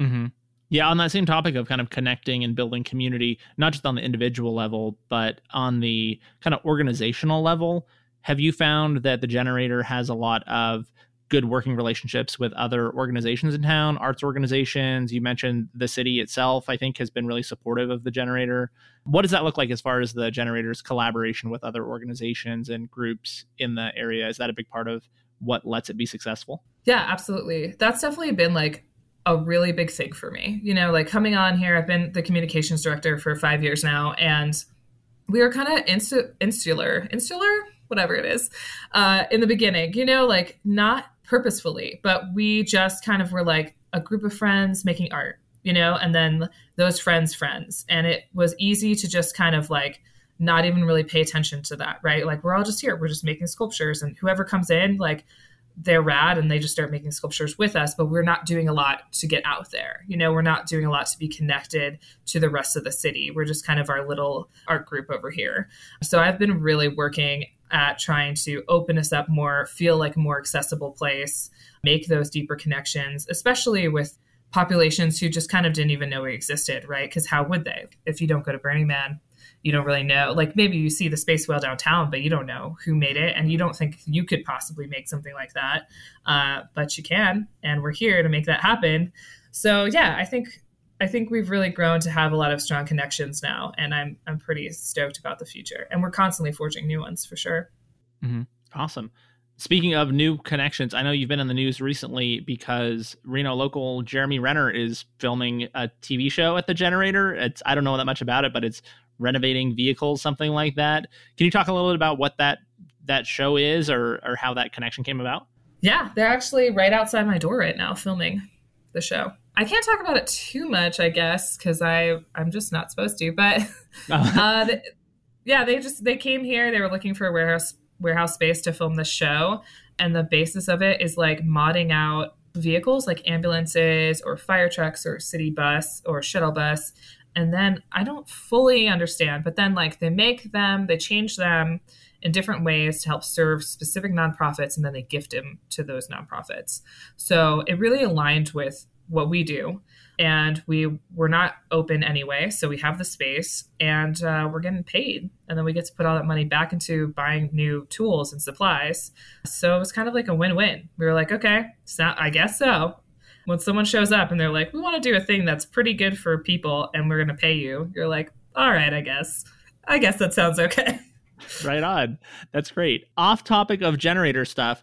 Mm-hmm. Yeah, on that same topic of kind of connecting and building community, not just on the individual level, but on the kind of organizational level have you found that the generator has a lot of good working relationships with other organizations in town, arts organizations? You mentioned the city itself, I think, has been really supportive of the generator. What does that look like as far as the generator's collaboration with other organizations and groups in the area? Is that a big part of what lets it be successful? Yeah, absolutely. That's definitely been like a really big thing for me. You know, like coming on here, I've been the communications director for five years now, and we are kind of insu- insular, insular, whatever it is, uh, in the beginning, you know, like not purposefully, but we just kind of were like a group of friends making art, you know, and then those friends' friends. And it was easy to just kind of like not even really pay attention to that, right? Like we're all just here, we're just making sculptures, and whoever comes in, like, they're rad and they just start making sculptures with us, but we're not doing a lot to get out there. You know, we're not doing a lot to be connected to the rest of the city. We're just kind of our little art group over here. So I've been really working at trying to open us up more, feel like a more accessible place, make those deeper connections, especially with populations who just kind of didn't even know we existed, right? Because how would they? If you don't go to Burning Man, you don't really know. Like maybe you see the space whale downtown, but you don't know who made it, and you don't think you could possibly make something like that. Uh, but you can, and we're here to make that happen. So yeah, I think I think we've really grown to have a lot of strong connections now, and I'm I'm pretty stoked about the future. And we're constantly forging new ones for sure. Mm-hmm. Awesome. Speaking of new connections, I know you've been in the news recently because Reno local Jeremy Renner is filming a TV show at the generator. It's I don't know that much about it, but it's renovating vehicles, something like that. Can you talk a little bit about what that that show is or or how that connection came about? Yeah, they're actually right outside my door right now filming the show. I can't talk about it too much, I guess, because I I'm just not supposed to. But uh, the, yeah, they just they came here. They were looking for a warehouse warehouse space to film the show, and the basis of it is like modding out vehicles like ambulances or fire trucks or city bus or shuttle bus and then I don't fully understand, but then like they make them, they change them, in different ways to help serve specific nonprofits, and then they gift them to those nonprofits. So it really aligned with what we do and we were not open anyway so we have the space and uh, we're getting paid. And then we get to put all that money back into buying new tools and supplies. So it was kind of like a win-win. We were like okay so i guess so. When someone shows up and they're like we want to do a thing that's pretty good for people and we're going to pay you you're like all right i guess. I guess that sounds okay right on. That's great. Off topic of generator stuff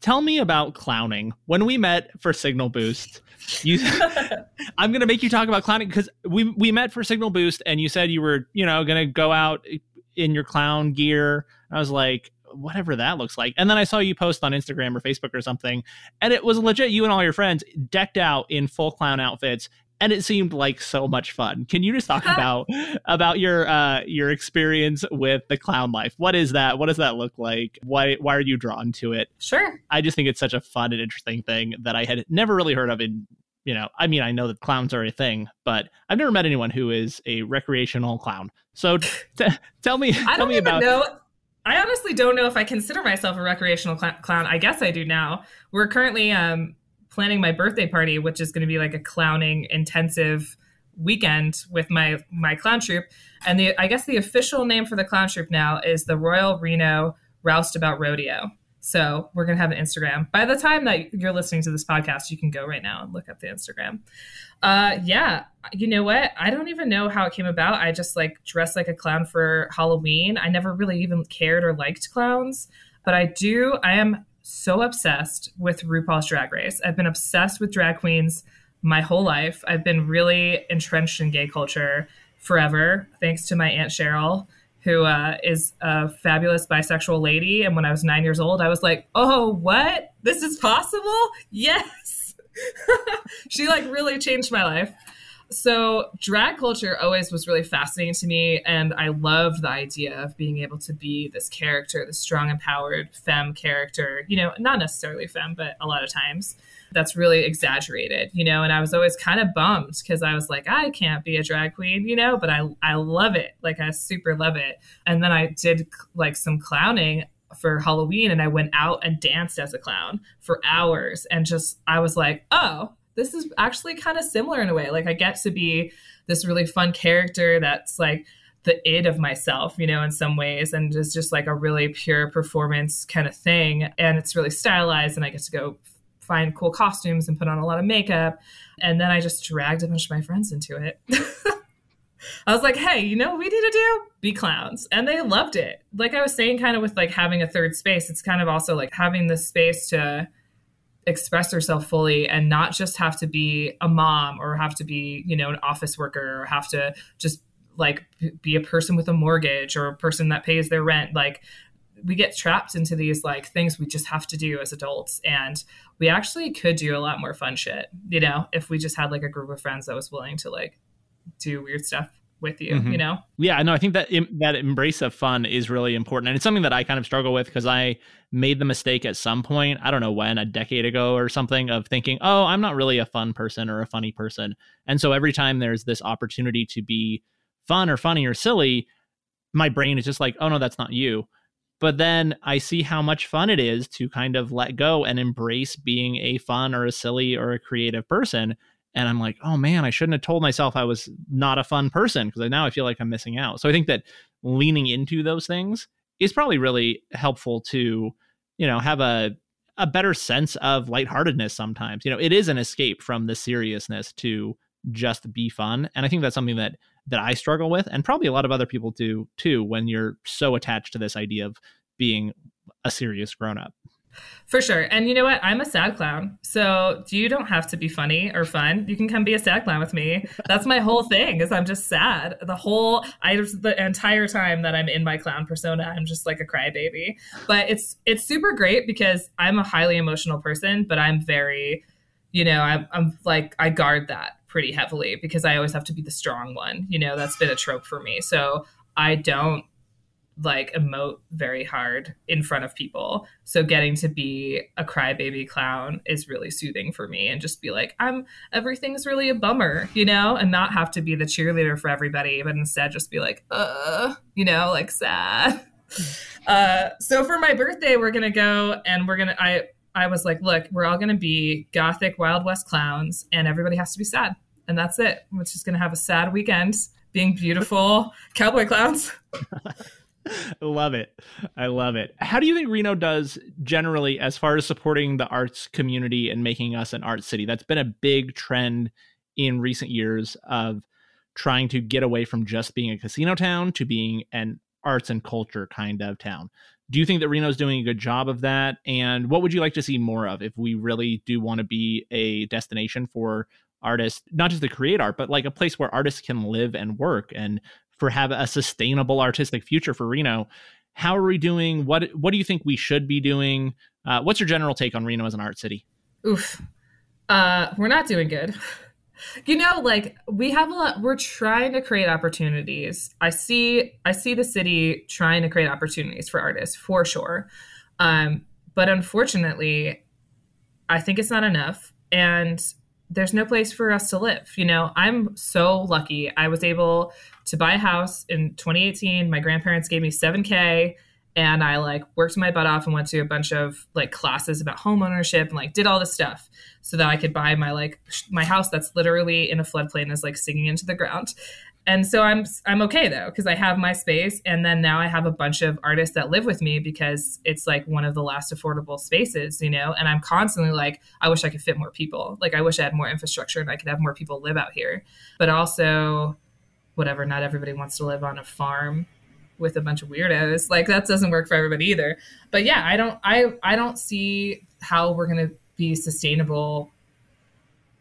tell me about clowning. When we met for signal boost you i'm gonna make you talk about clowning because we we met for signal boost and you said you were you know gonna go out in your clown gear. I was like whatever that looks like. And then i saw you post on instagram or facebook or something and it was legit you and all your friends decked out in full clown outfits and it seemed like so much fun. Can you just talk about about your uh your experience with the clown life? What is that? What does that look like? Why why are you drawn to it? Sure. I just think it's such a fun and interesting thing that I had never really heard of in you know, I mean, I know that clowns are a thing, but I've never met anyone who is a recreational clown. So t- tell me, I tell me about. Know. I honestly don't know if I consider myself a recreational cl- clown. I guess I do now. We're currently um, planning my birthday party, which is going to be like a clowning intensive weekend with my my clown troupe. And the I guess the official name for the clown troupe now is the Royal Reno Roustabout Rodeo. So we're gonna have an Instagram. By the time that you're listening to this podcast, you can go right now and look up the Instagram. Uh, yeah, you know what? I don't even know how it came about. I just like dressed like a clown for Halloween. I never really even cared or liked clowns, but I do. I am so obsessed with RuPaul's Drag Race. I've been obsessed with drag queens my whole life. I've been really entrenched in gay culture forever, thanks to my Aunt Cheryl, who uh, is a fabulous bisexual lady. And when I was nine years old, I was like, oh, what? This is possible? Yes. she like really changed my life so drag culture always was really fascinating to me and i loved the idea of being able to be this character this strong empowered femme character you know not necessarily femme but a lot of times that's really exaggerated you know and i was always kind of bummed because i was like i can't be a drag queen you know but i i love it like i super love it. And then i did like some clowning for Halloween and I went out and danced as a clown for hours and just I was like, "Oh, this is actually kind of similar in a way. Like I get to be this really fun character that's like the id of myself, you know, in some ways, and it's just like a really pure performance kind of thing. And it's really stylized, and I get to go find cool costumes and put on a lot of makeup. And then I just dragged a bunch of my friends into it. I was like, hey, you know what we need to do? Be clowns. And they loved it. Like I was saying, kind of with like having a third space, it's kind of also like having the space to express herself fully and not just have to be a mom or have to be you know an office worker or have to just like be a person with a mortgage or a person that pays their rent. Like we get trapped into these like things we just have to do as adults and we actually could do a lot more fun shit you know if we just had like a group of friends that was willing to like do weird stuff with you mm-hmm. you know yeah no i think that that embrace of fun is really important and it's something that i kind of struggle with because i made the mistake at some point i don't know when a decade ago or something of thinking oh i'm not really a fun person or a funny person and so every time there's this opportunity to be fun or funny or silly my brain is just like oh no that's not you but then i see how much fun it is to kind of let go and embrace being a fun or a silly or a creative person and i'm like oh man i shouldn't have told myself i was not a fun person because now i feel like i'm missing out. So i think that leaning into those things is probably really helpful to you know have a a better sense of lightheartedness sometimes. You know it is an escape from the seriousness to just be fun. And i think that's something that that i struggle with and probably a lot of other people do too when you're so attached to this idea of being a serious grown up for sure. And you know what? I'm a sad clown. So you don't have to be funny or fun. You can come be a sad clown with me. That's my whole thing is I'm just sad. The whole I the entire time that I'm in my clown persona, I'm just like a crybaby. But it's it's super great because I'm a highly emotional person, but I'm very, you know, I'm, I'm like I guard that pretty heavily because I always have to be the strong one. You know, that's been a trope for me. So I don't like emote very hard in front of people. So getting to be a crybaby clown is really soothing for me and just be like, I'm everything's really a bummer, you know, and not have to be the cheerleader for everybody, but instead just be like, uh, you know, like sad. uh, so for my birthday, we're gonna go and we're gonna. I I was like, look, we're all gonna be gothic Wild West clowns, and everybody has to be sad, and that's it. We're just gonna have a sad weekend, being beautiful cowboy clowns. I love it. I love it. How do you think Reno does generally as far as supporting the arts community and making us an art city? That's been a big trend in recent years of trying to get away from just being a casino town to being an arts and culture kind of town. Do you think that Reno is doing a good job of that? And what would you like to see more of if we really do want to be a destination for artists, not just to create art, but like a place where artists can live and work and for have a sustainable artistic future for Reno? How are we doing? What what do you think we should be doing? Uh, what's your general take on Reno as an art city? Oof, uh, we're not doing good. you know like we have a lot we're trying to create opportunities i see i see the city trying to create opportunities for artists for sure um, but unfortunately i think it's not enough and there's no place for us to live you know? I'm so lucky. I was able to buy a house in 2018 my grandparents gave me 7k and I like worked my butt off and went to a bunch of like classes about home ownership and like did all this stuff so that I could buy my like my house that's literally in a floodplain is like sinking into the ground. And so I'm I'm okay though because I have my space and then now I have a bunch of artists that live with me because it's like one of the last affordable spaces, you know, and I'm constantly like I wish I could fit more people. Like I wish I had more infrastructure and I could have more people live out here. But also whatever, not everybody wants to live on a farm with a bunch of weirdos. Like that doesn't work for everybody either. But yeah, I don't I I don't see how we're to be sustainable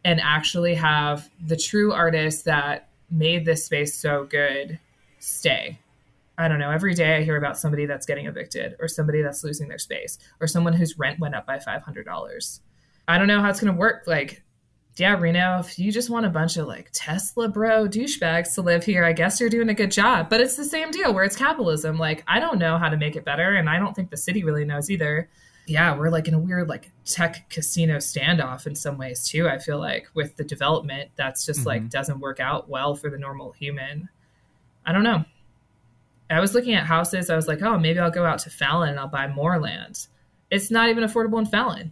and actually have the true artists that made this space so good stay. I don't know. Every day I hear about somebody that's getting evicted or somebody that's losing their space or someone whose rent went up by $500. I don't know how it's going to work. Like yeah, Reno, if you just want a bunch of like Tesla bro douchebags to live here, I guess you're doing a good job. But it's the same deal where it's capitalism. Like, I don't know how to make it better, and I don't think the city really knows either. Yeah, we're like in a weird like tech casino standoff in some ways too. I feel like with the development that's just mm-hmm. like doesn't work out well for the normal human. I don't know. I was looking at houses. I was like, oh, maybe I'll go out to Fallon and I'll buy more land. It's not even affordable in Fallon.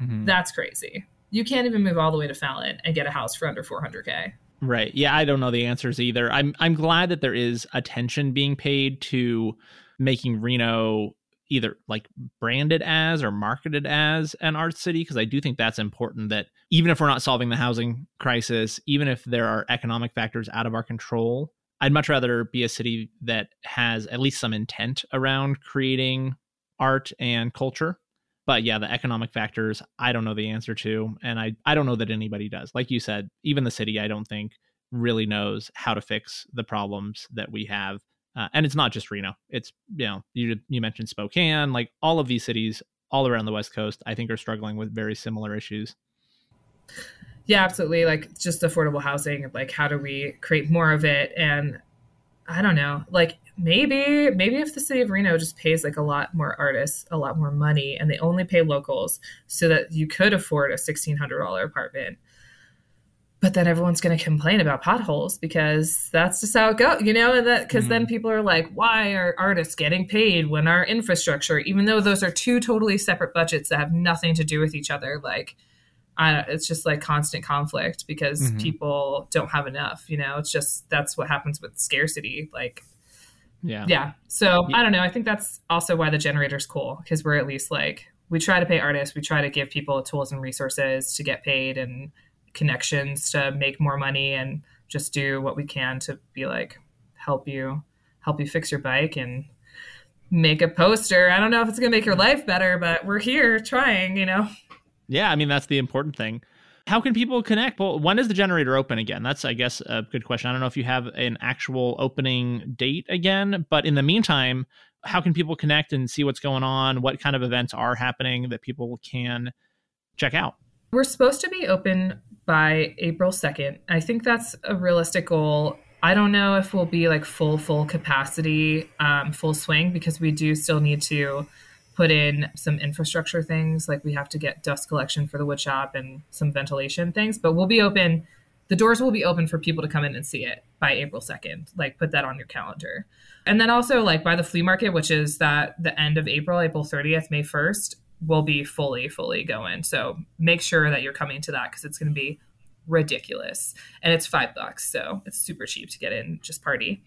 Mm-hmm. That's crazy you can't even move all the way to Fallon and get a house for under 400k. Right. Yeah, I don't know the answers either. I'm I'm glad that there is attention being paid to making Reno either like branded as or marketed as an art city because I do think that's important that even if we're not solving the housing crisis, even if there are economic factors out of our control, I'd much rather be a city that has at least some intent around creating art and culture. But yeah the economic factors i don't know the answer to and i i don't know that anybody does. Like you said even the city i don't think really knows how to fix the problems that we have uh, and it's not just reno. It's you know you you mentioned spokane like all of these cities all around the west coast i think are struggling with very similar issues. Yeah absolutely. Like just affordable housing like how do we create more of it? And i don't know like maybe maybe if the city of Reno just pays like a lot more artists a lot more money and they only pay locals so that you could afford a $1600 apartment but then everyone's going to complain about potholes because that's just how it goes you know and that because mm-hmm. then people are like why are artists getting paid when our infrastructure even though those are two totally separate budgets that have nothing to do with each other like I, it's just like constant conflict because mm-hmm. people don't have enough you know it's just that's what happens with scarcity like yeah. Yeah. So I don't know. I think that's also why the generator's cool because we're at least like we try to pay artists, we try to give people tools and resources to get paid and connections to make more money and just do what we can to be like help you help you fix your bike and make a poster. I don't know if it's going to make your life better, but we're here trying, you know. Yeah, I mean that's the important thing how can people connect? Well, when is the generator open again? That's, I guess, a good question. I don't know if you have an actual opening date again, but in the meantime, how can people connect and see what's going on? What kind of events are happening that people can check out? We're supposed to be open by April 2nd. I think that's a realistic goal. I don't know if we'll be like full, full capacity, um, full swing, because we do still need to put in some infrastructure things like we have to get dust collection for the wood shop and some ventilation things but we'll be open the doors will be open for people to come in and see it by April 2nd. Like put that on your calendar. And then also like by the flea market, which is that the end of April, April 30th, May 1st, will be fully, fully going. So make sure that you're coming to that because it's going to be ridiculous. And it's five bucks. So it's super cheap to get in, just party.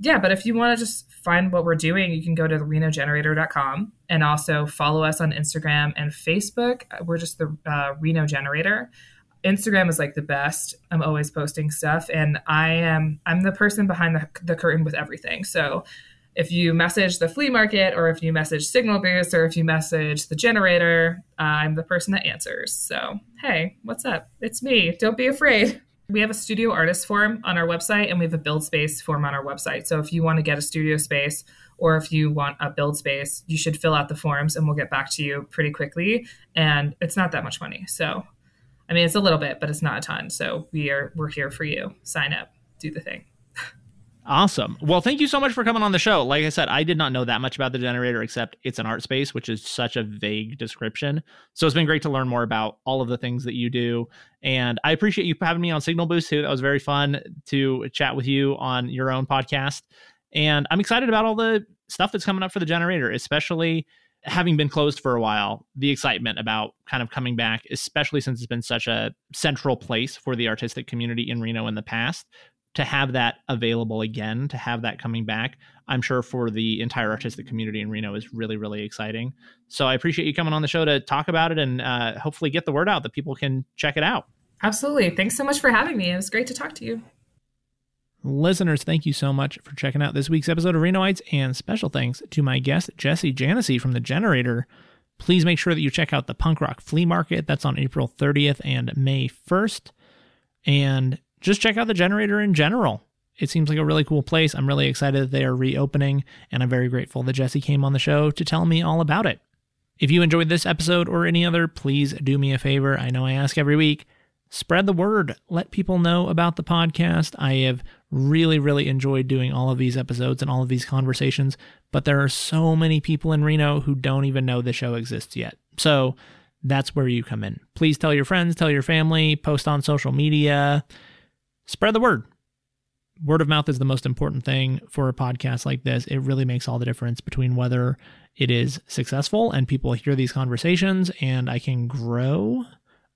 Yeah, but if you want to just find what we're doing, you can go to renogenerator.com and also follow us on Instagram and Facebook. We're just the uh, Reno Generator. Instagram is like the best. I'm always posting stuff, and I am I'm the person behind the, the curtain with everything. So if you message the flea market, or if you message Signal Boost, or if you message the generator, uh, I'm the person that answers. So hey, what's up? It's me. Don't be afraid. We have a studio artist form on our website, and we have a build space form on our website. So if you want to get a studio space, or if you want a build space, you should fill out the forms, and we'll get back to you pretty quickly. And it's not that much money, so I mean, it's a little bit, but it's not a ton. So we are we're here for you. Sign up, do the thing. Awesome. Well, thank you so much for coming on the show. Like I said, I did not know that much about the generator except it's an art space, which is such a vague description. So it's been great to learn more about all of the things that you do. And I appreciate you having me on Signal Boost too. That was very fun to chat with you on your own podcast. And I'm excited about all the stuff that's coming up for the generator, especially having been closed for a while, the excitement about kind of coming back, especially since it's been such a central place for the artistic community in Reno in the past, to have that available again, to have that coming back, I'm sure for the entire artistic community in Reno is really, really exciting. So I appreciate you coming on the show to talk about it and uh, hopefully get the word out that people can check it out. Absolutely. Thanks so much for having me. It was great to talk to you. Listeners, thank you so much for checking out this week's episode of Renoites, and special thanks to my guest, Jesse Janesy from The Generator. Please make sure that you check out the Punk Rock Flea Market. That's on April 30th and May 1st. And just check out The Generator in general. It seems like a really cool place. I'm really excited that they are reopening, and I'm very grateful that Jesse came on the show to tell me all about it. If you enjoyed this episode or any other, please do me a favor. I know I ask every week spread the word. Let people know about the podcast. I have really, really enjoyed doing all of these episodes and all of these conversations, but there are so many people in Reno who don't even know the show exists yet. So that's where you come in. Please tell your friends, tell your family, post on social media, spread the word. Word of mouth is the most important thing for a podcast like this. It really makes all the difference between whether it is successful and people hear these conversations and I can grow,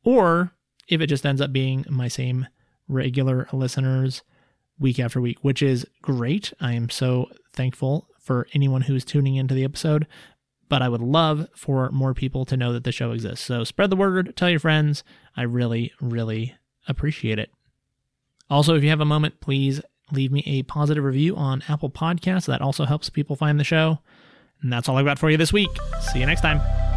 or if it just ends up being my same regular listeners week after week, which is great. I am so thankful for anyone who's tuning into the episode, but I would love for more people to know that the show exists. So spread the word, tell your friends. I really, really appreciate it. Also, if you have a moment, please leave me a positive review on Apple Podcasts. That also helps people find the show. And that's all I've got for you this week. See you next time.